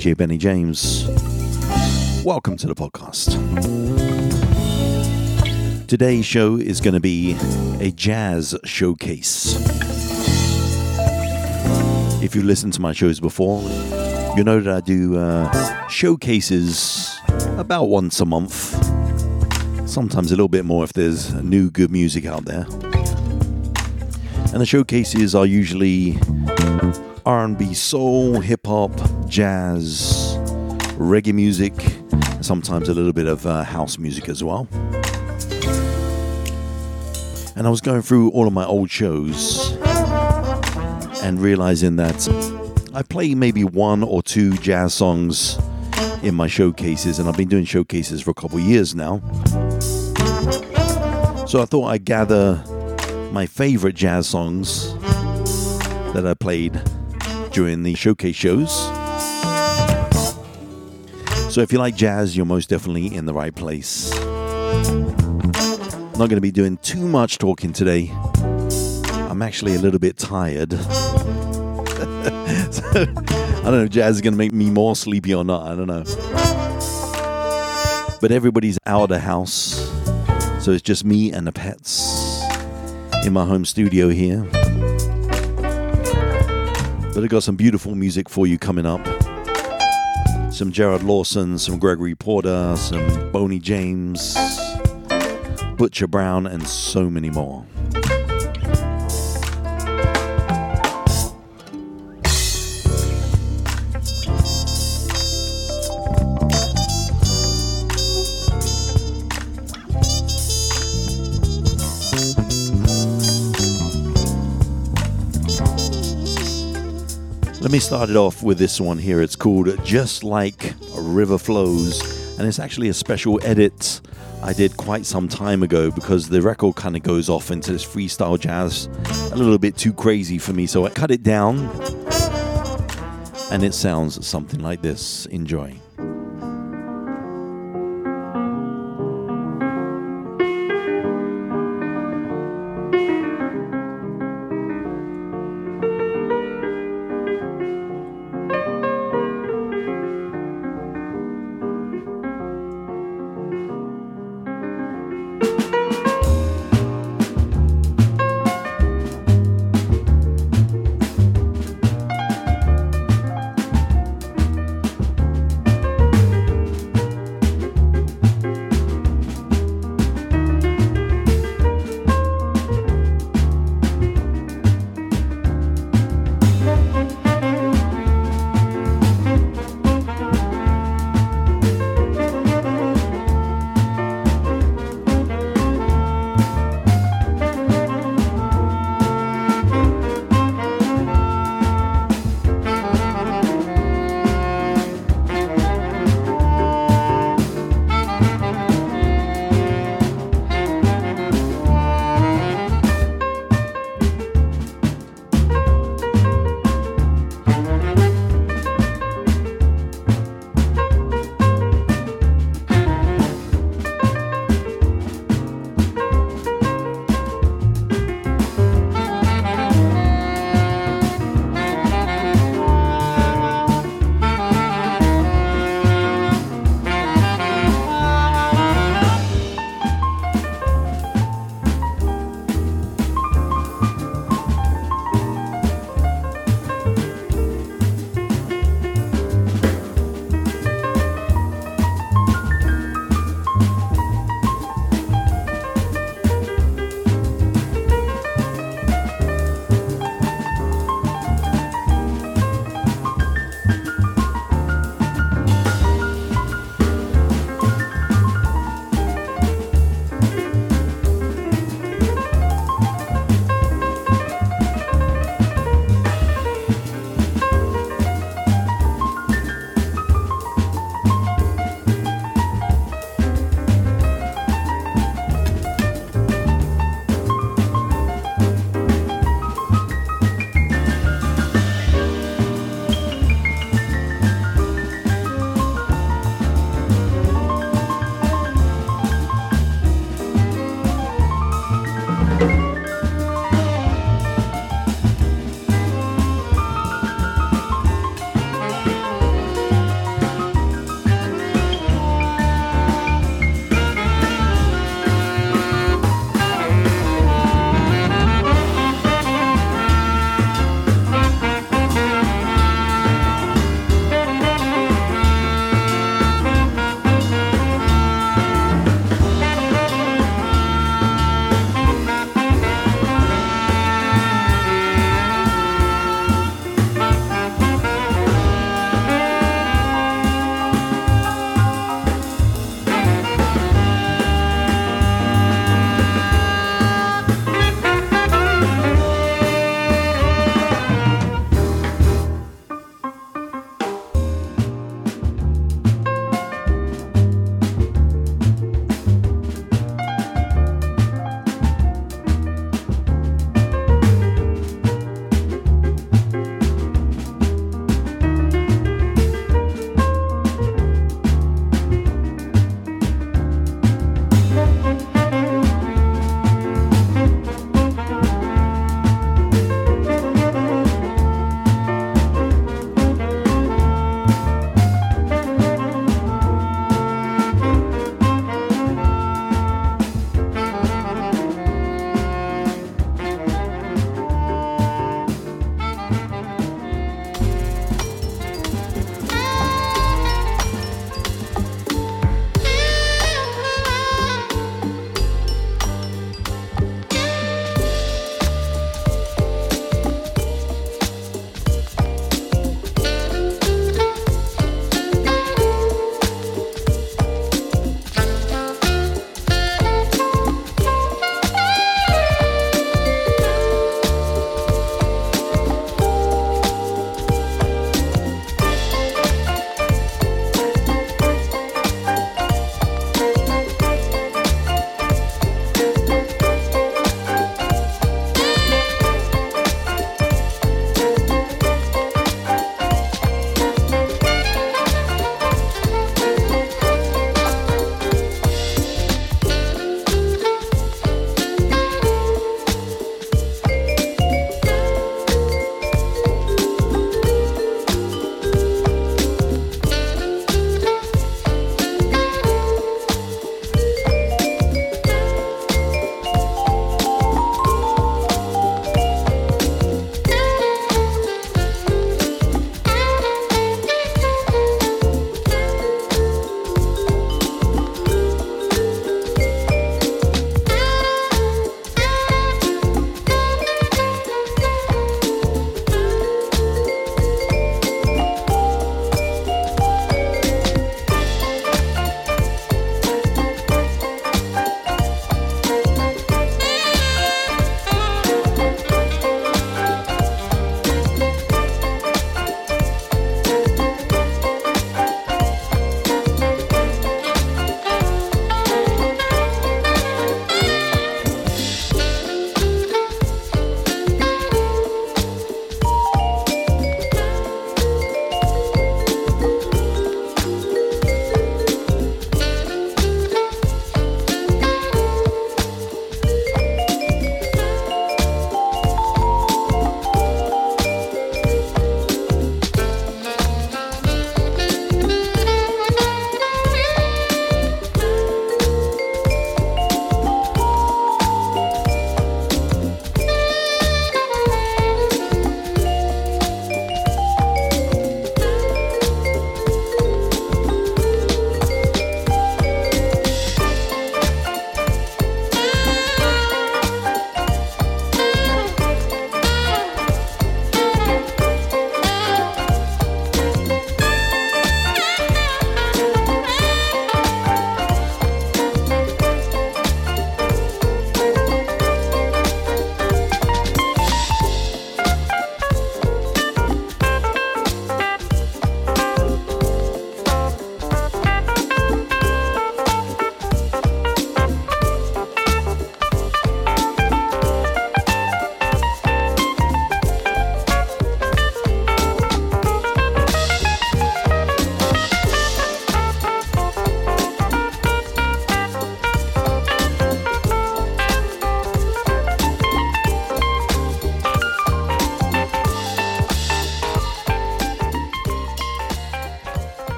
DJ Benny James. Welcome to the podcast. Today's show is going to be a jazz showcase. If you listened to my shows before, you know that I do uh, showcases about once a month. Sometimes a little bit more if there's new good music out there. And the showcases are usually R&B, soul, hip hop, jazz, reggae music, sometimes a little bit of uh, house music as well. And I was going through all of my old shows and realizing that I play maybe one or two jazz songs in my showcases, and I've been doing showcases for a couple years now. So I thought I'd gather my favorite jazz songs that I played during the showcase shows. So if you like jazz, you're most definitely in the right place. Not going to be doing too much talking today. I'm actually a little bit tired. so, I don't know if jazz is going to make me more sleepy or not. I don't know. But everybody's out of the house. So it's just me and the pets in my home studio here. But I've got some beautiful music for you coming up. Some Gerard Lawson, some Gregory Porter, some Boney James, Butcher Brown, and so many more. Let me start it off with this one here. It's called Just Like a River Flows, and it's actually a special edit I did quite some time ago because the record kind of goes off into this freestyle jazz a little bit too crazy for me, so I cut it down and it sounds something like this. Enjoy.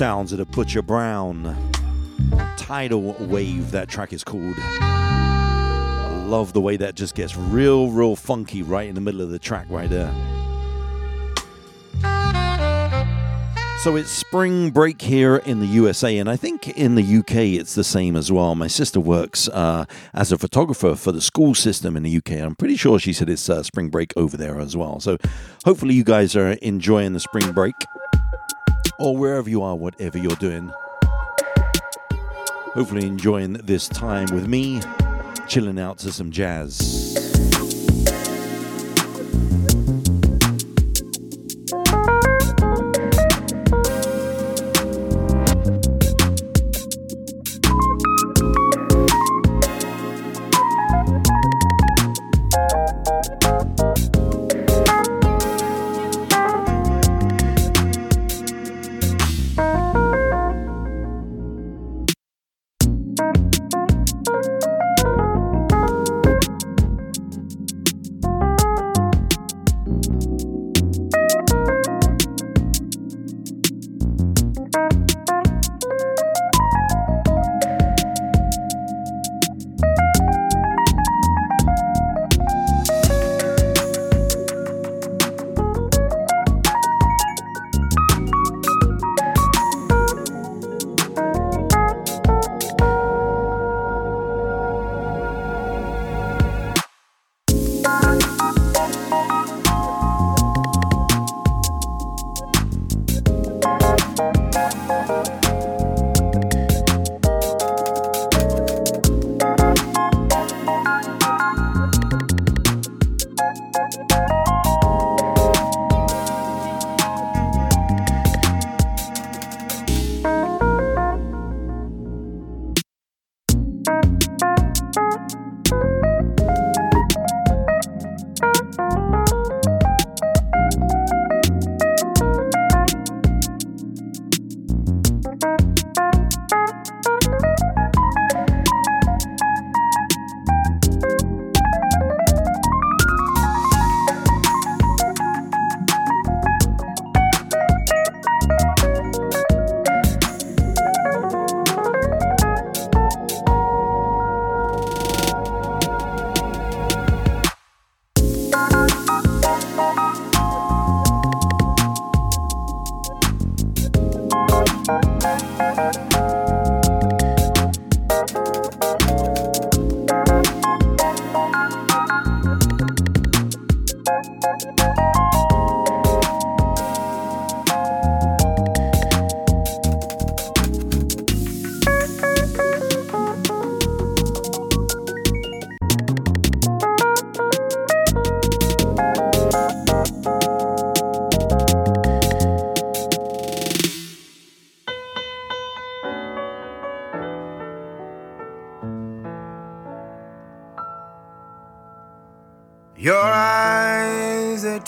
Sounds of the Butcher Brown tidal wave, that track is called. I love the way that just gets real, real funky right in the middle of the track, right there. So it's spring break here in the USA, and I think in the UK it's the same as well. My sister works uh, as a photographer for the school system in the UK. I'm pretty sure she said it's uh, spring break over there as well. So hopefully you guys are enjoying the spring break, or wherever you are, whatever you're doing. Hopefully enjoying this time with me, chilling out to some jazz.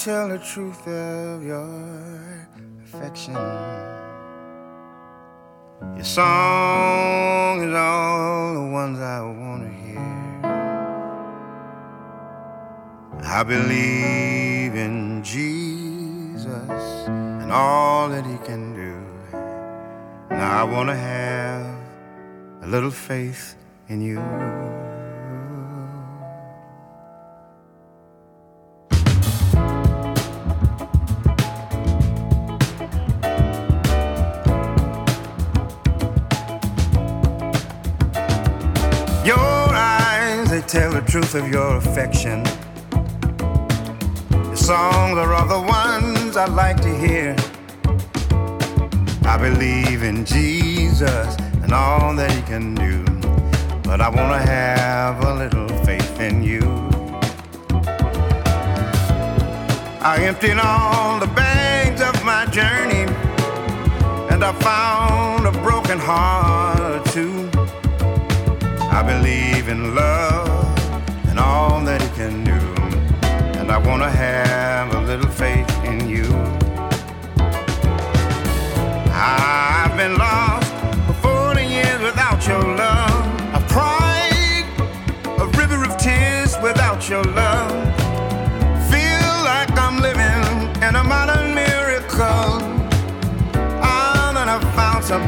Truth of your affection. Your song is all the ones I want to hear. I believe in Jesus and all that He can do. Now I want to have a little faith in you. The truth of your affection. Your songs are all the ones I like to hear. I believe in Jesus and all that He can do, but I want to have a little faith in you. I emptied all the bags of my journey, and I found a broken heart too. I believe in love and all that He can do. And I want to have a little faith in you. I've been lost for 40 years without your love. I've cried a river of tears without your love. Feel like I'm living in a modern miracle. Ah, then I found some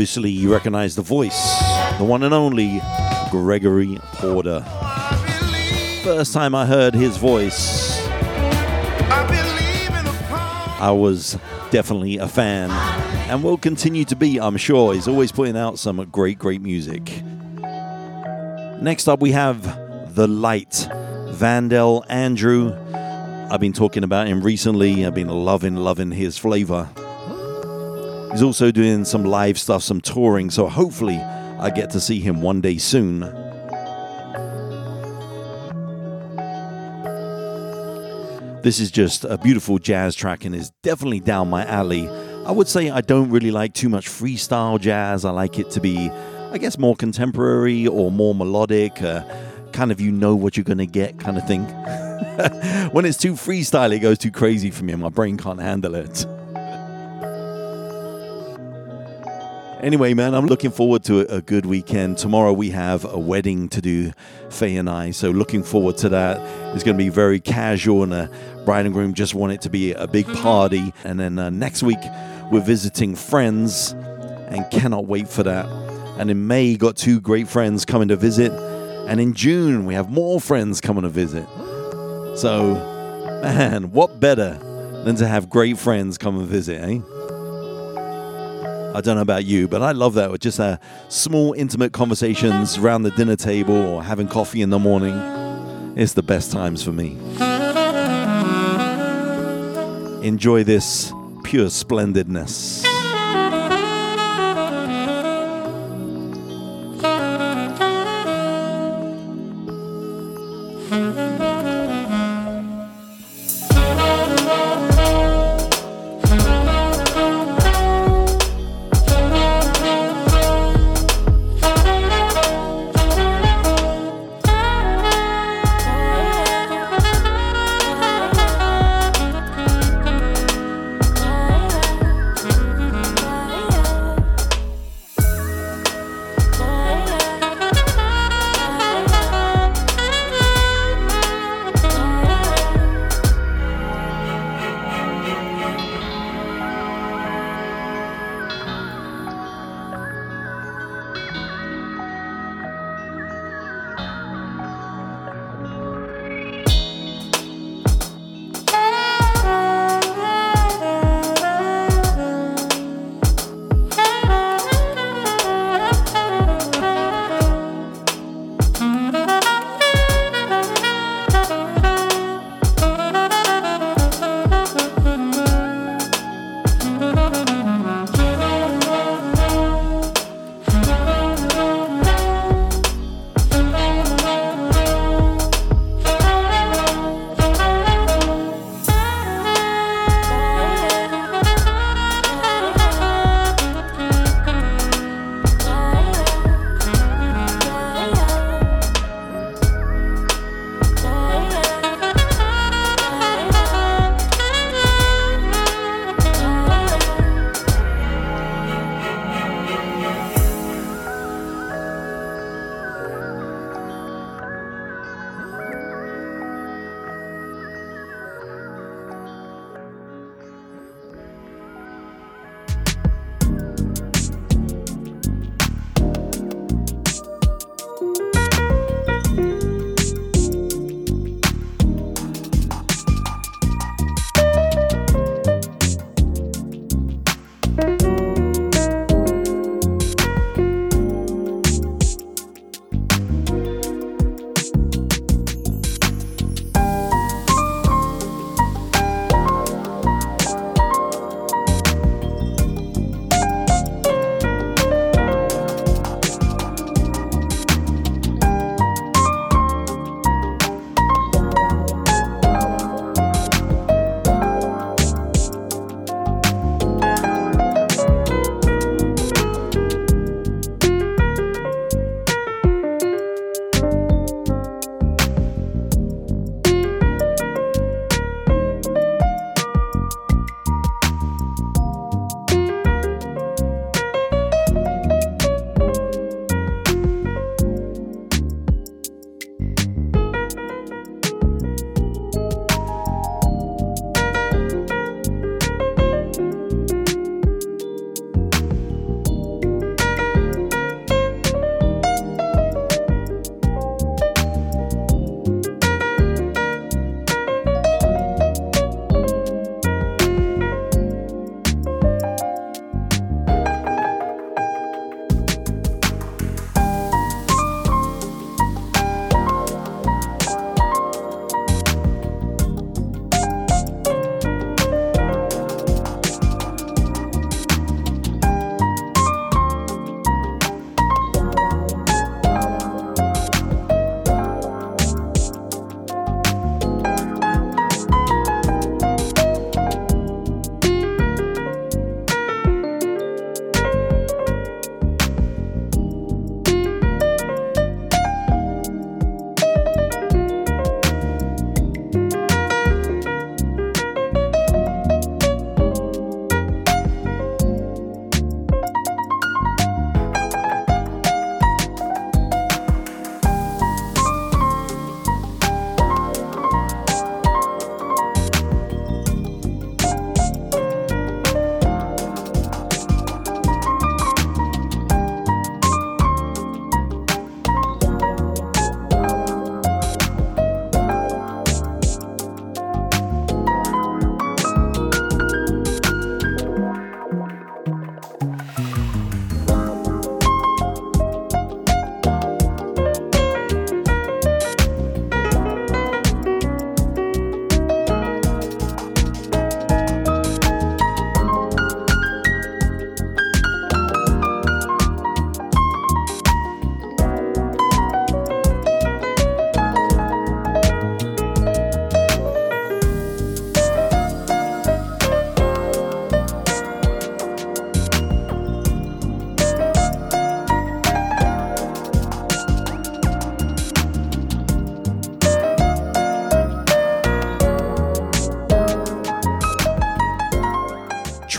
Obviously, you recognize the voice, the one and only Gregory Porter. First time I heard his voice, I was definitely a fan and will continue to be, I'm sure. He's always putting out some great, great music. Next up, we have The Light, Vandell Andrew. I've been talking about him recently. I've been loving, loving his flavor. He's also doing some live stuff, some touring, so hopefully I get to see him one day soon. This is just a beautiful jazz track and is definitely down my alley. I would say I don't really like too much freestyle jazz. I like it to be, I guess, more contemporary or more melodic, uh, kind of you know what you're going to get kind of thing. when it's too freestyle, it goes too crazy for me and my brain can't handle it. Anyway, man, I'm looking forward to a, a good weekend. Tomorrow we have a wedding to do, Faye and I. So looking forward to that. It's going to be very casual, and the bride and groom just want it to be a big party. And then uh, next week we're visiting friends, and cannot wait for that. And in May, got two great friends coming to visit, and in June we have more friends coming to visit. So, man, what better than to have great friends come and visit, eh? I don't know about you, but I love that. With just uh, small, intimate conversations around the dinner table or having coffee in the morning. It's the best times for me. Enjoy this pure splendidness.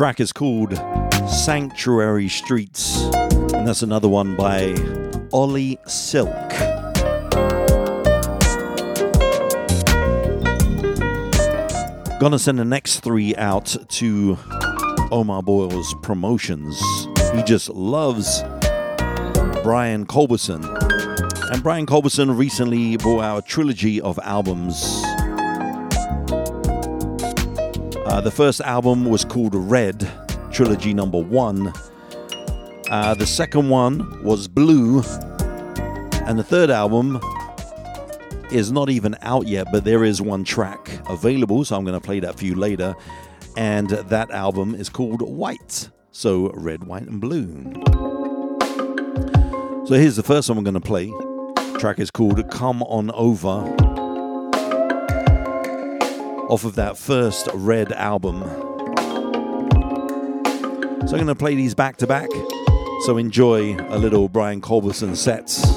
Track is called Sanctuary Streets, and that's another one by Oli Silk. Gonna send the next three out to Omar Boyle's promotions. He just loves Brian Culbertson. And Brian Culbertson recently brought out a trilogy of albums. Uh, the first album was called Red, trilogy number one. Uh, the second one was Blue. And the third album is not even out yet, but there is one track available, so I'm going to play that for you later. And that album is called White. So red, white, and blue. So here's the first one we're going to play. Track is called Come On Over. Off of that first Red album. So I'm going to play these back to back. So enjoy a little Brian Culbertson sets.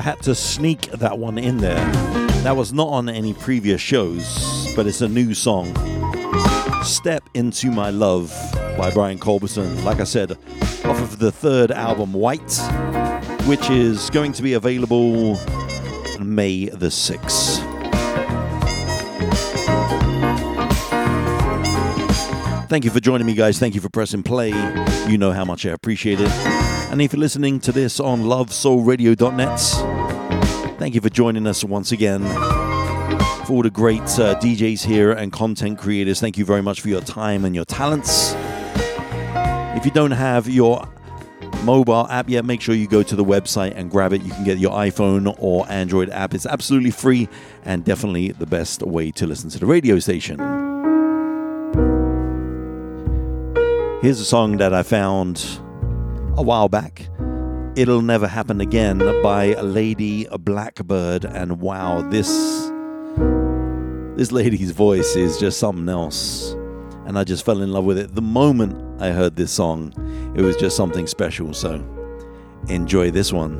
I had to sneak that one in there. That was not on any previous shows, but it's a new song. Step Into My Love by Brian Culbertson. Like I said, off of the third album, White, which is going to be available May the 6th. Thank you for joining me, guys. Thank you for pressing play. You know how much I appreciate it. And if you're listening to this on lovesoulradio.net, thank you for joining us once again. For all the great uh, DJs here and content creators, thank you very much for your time and your talents. If you don't have your mobile app yet, make sure you go to the website and grab it. You can get your iPhone or Android app. It's absolutely free and definitely the best way to listen to the radio station. Here's a song that I found a while back. It'll Never Happen Again by Lady Blackbird. And wow, this this lady's voice is just something else. And I just fell in love with it. The moment I heard this song, it was just something special. So enjoy this one.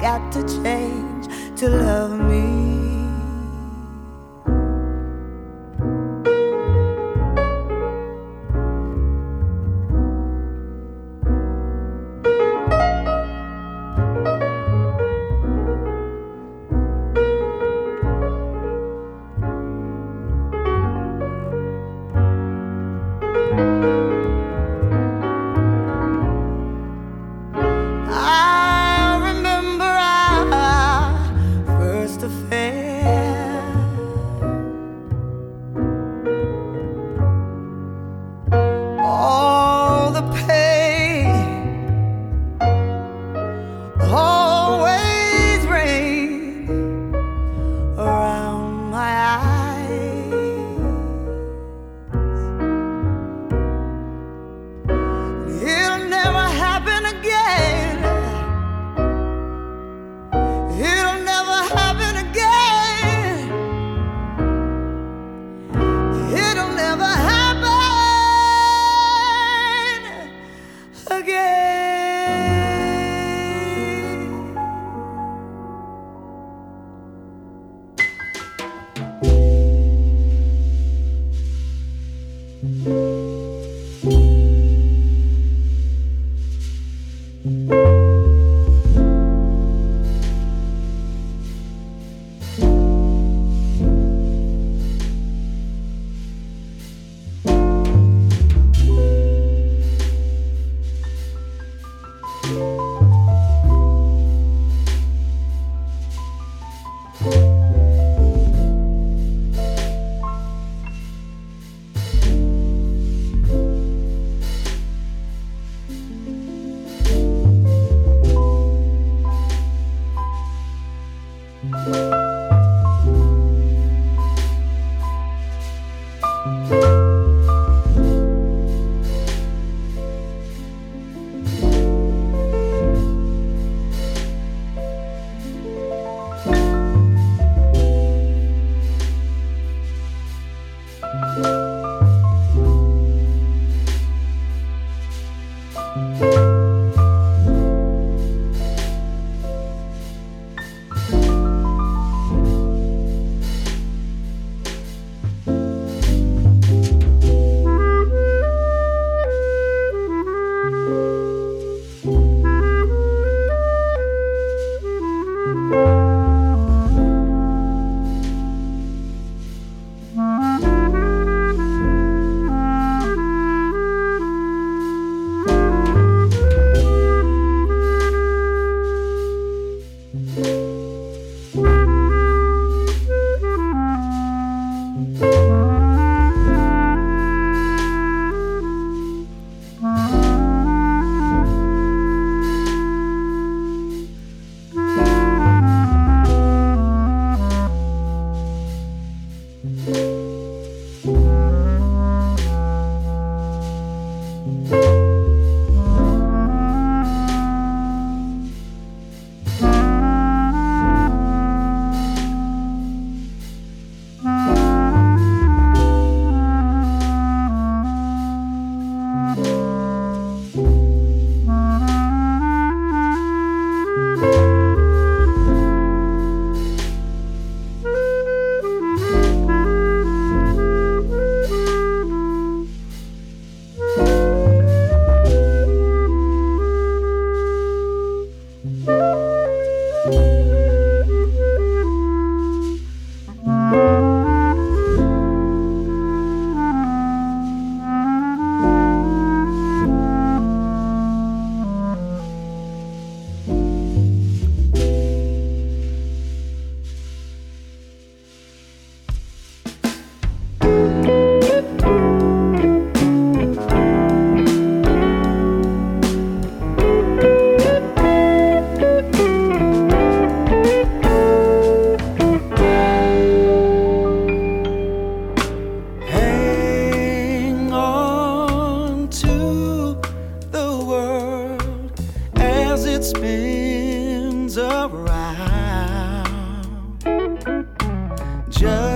got to change to love me. Música spins around. Just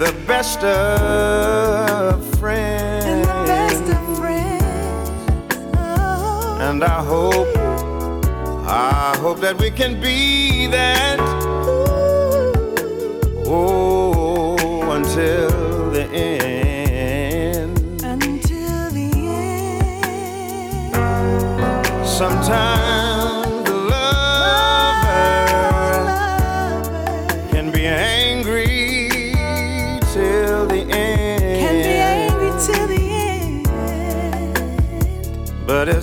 the best of friends. And the best of friends. And I hope, I hope that we can be that. Oh, until the end. Until the end. Sometimes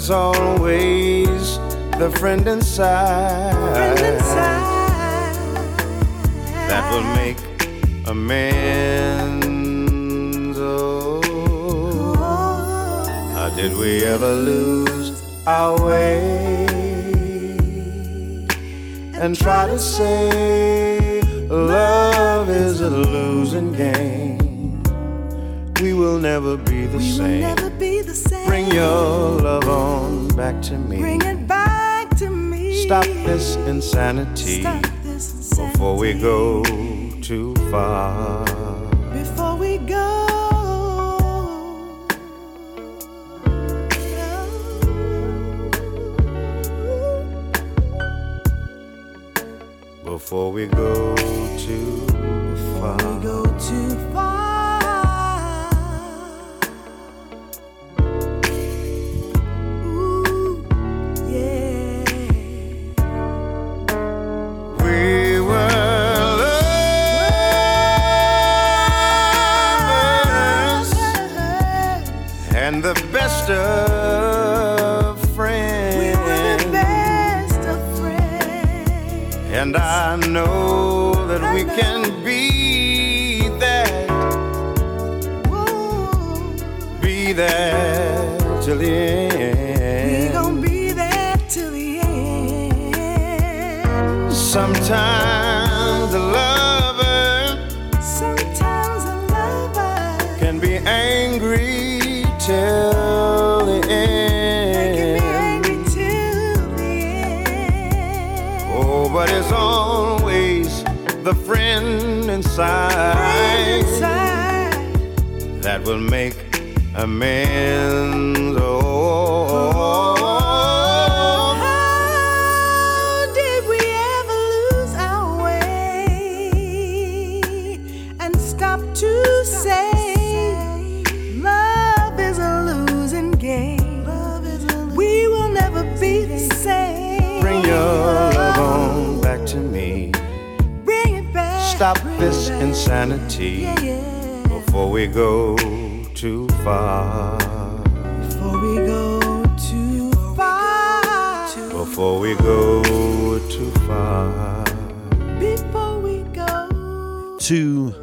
it's always the friend inside, Friend inside. that will make amends. Oh, how did we ever lose our way? And try to say love is a losing game. We will never be the same. Bring your love on back to me. Bring it back to me. Stop this insanity Stop this before we go too far. Can be angry till the end. angry till the end. Oh, but it's always the friend inside. Friend inside. that will make amends. Oh, How insanity Yeah, yeah. before we go too far. Before we go too far. Before we go too far. Before we go. Two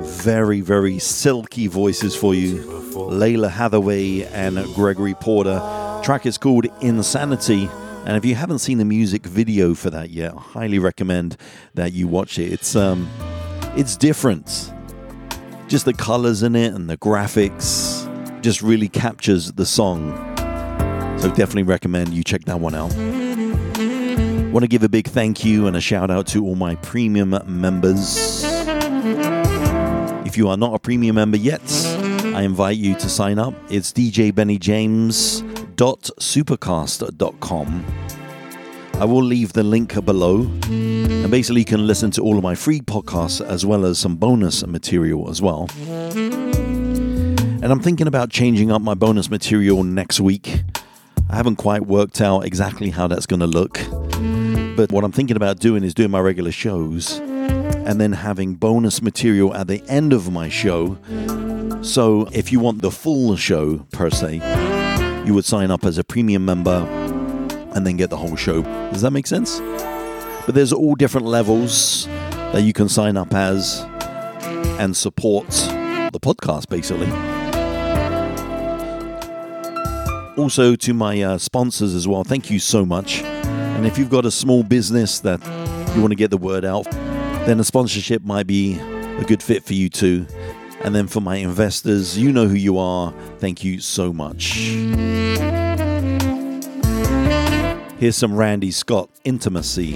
very, very silky voices for you Lalah Hathaway and Gregory Porter. Track is called Insanity. And if you haven't seen the music video for that yet, I highly recommend that you watch it. It's um it's different. Just the colors in it and the graphics just really captures the song. So definitely recommend you check that one out. Want to give a big thank you and a shout out to all my premium members. If you are not a premium member yet, I invite you to sign up. It's djbennyjames.supercast.com. I will leave the link below. And basically, you can listen to all of my free podcasts as well as some bonus material as well. And I'm thinking about changing up my bonus material next week. I haven't quite worked out exactly how that's going to look. But what I'm thinking about doing is doing my regular shows and then having bonus material at the end of my show. So if you want the full show per se, you would sign up as a premium member and then get the whole show. Does that make sense? But there's all different levels that you can sign up as and support the podcast basically. Also, to my uh, sponsors as well, thank you so much. And if you've got a small business that you want to get the word out, then a sponsorship might be a good fit for you too. And then for my investors, you know who you are. Thank you so much. Here's some Randy Scott intimacy.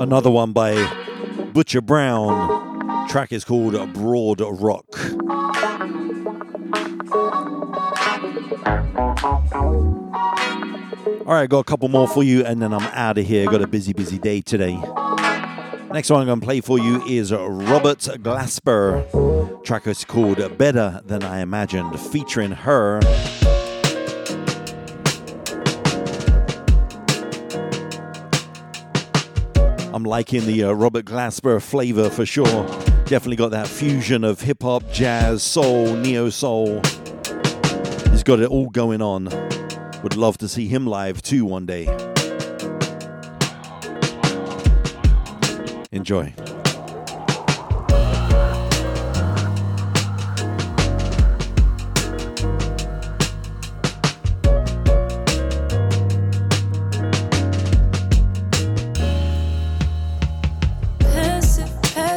Another one by Butcher Brown. Track is called Broad Rock. All right, got a couple more for you, and then I'm out of here. Got a busy, busy day today. Next one I'm going to play for you is Robert Glasper. Track is called Better Than I Imagined, featuring her. I'm liking the uh, Robert Glasper flavor for sure. Definitely got that fusion of hip hop, jazz, soul, neo soul. He's got it all going on. Would love to see him live too one day. Enjoy.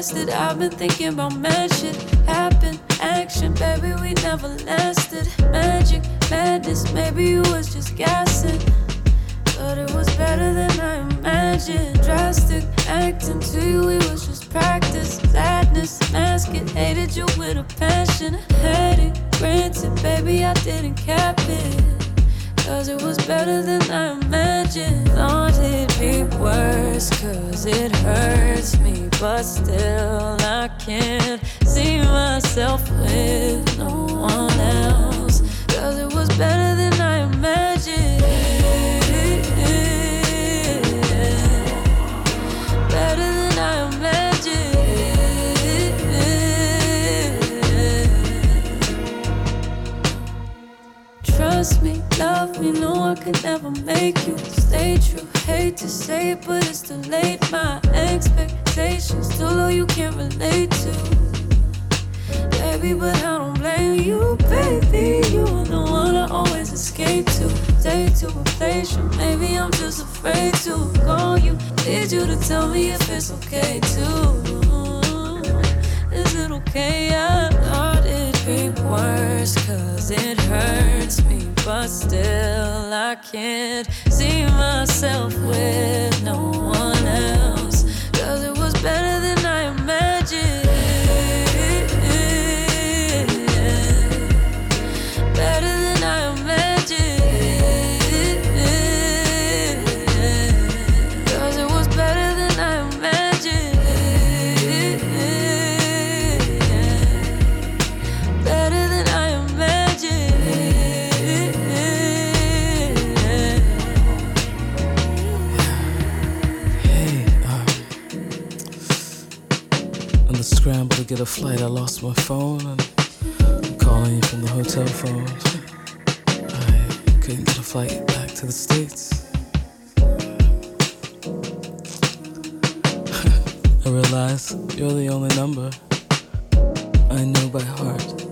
It, it. I've been thinking about magic, happen, action, baby, we never lasted. Magic, madness, maybe you was just gassing, but it was bad. Imagine drastic acting to you. It was just practice. Sadness, mask it. Hated you with a passion. Had it granted, baby. I didn't cap it. Cause it was better than I imagined. Thought it'd be worse, cause it hurts me. But still, I can't see myself with no one else. Cause it was better than love me, no I could never make you stay true. Hate to say it, but it's too late. My expectations too low, you can't relate to. Baby, but I don't blame you, baby. You are the one I always escape to. Day to replace you. Maybe I'm just afraid to call you. Need you to tell me if it's okay too. Is it okay? I be worse, cause it hurts me. But still, I can't see myself with no one else. Cause it was better get a flight, I lost my phone and I'm calling you from the hotel phone. I couldn't get a flight back to the States. I realize you're the only number I know by heart.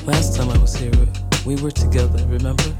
Last time I was here, we were together, remember?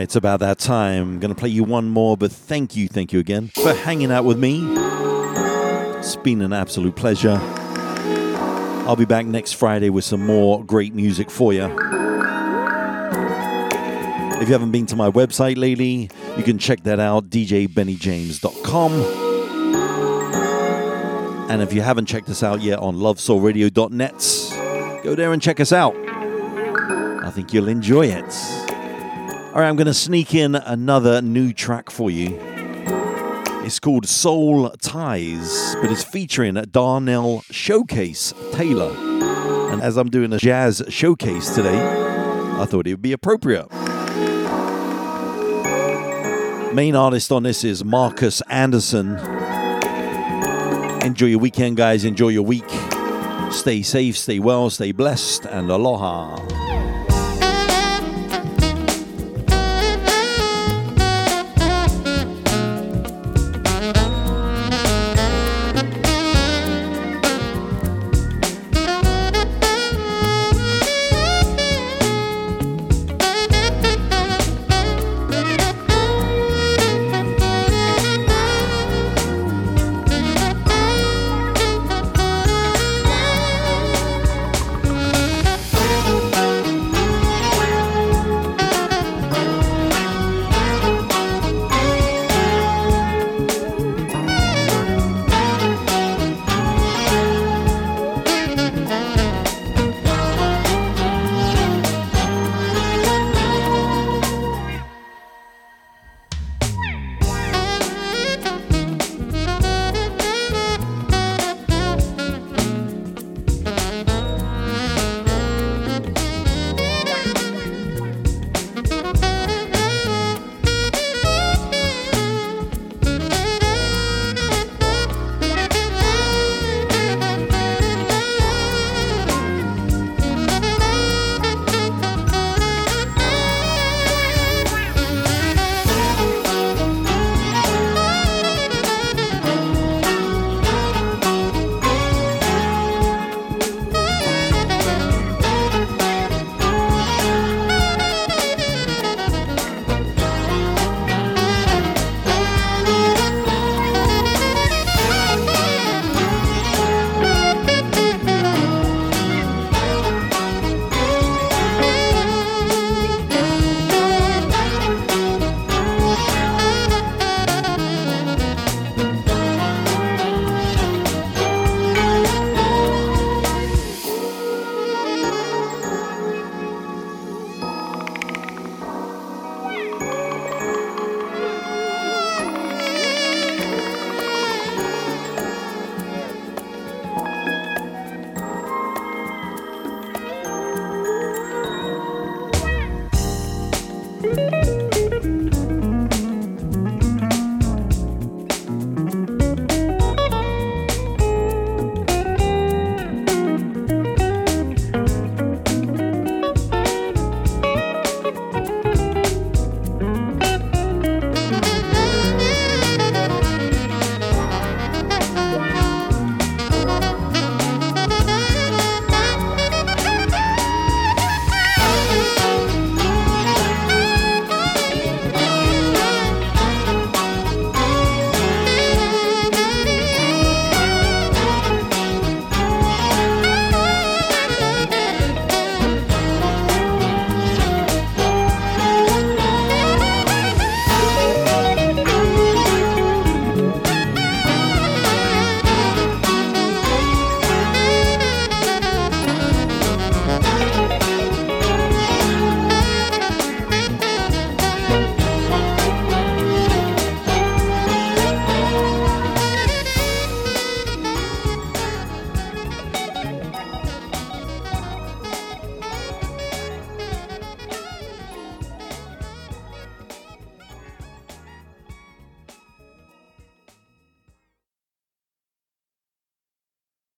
Right, it's about that time. To play you one more, but thank you, thank you again for hanging out with me. It's been an absolute pleasure. I'll be back next Friday with some more great music for you. If you haven't been to my website lately, you can check that out, djbennyjames.com. And if you haven't checked us out yet on lovesoulradio.net, go there and check us out. I think you'll enjoy it. All right, I'm going to sneak in another new track for you. It's called Soul Ties, but it's featuring Darnell Showcase Taylor. And as I'm doing a jazz showcase today, I thought it would be appropriate. Main artist on this is Marcus Anderson. Enjoy your weekend, guys. Enjoy your week. Stay safe, stay well, stay blessed, and aloha.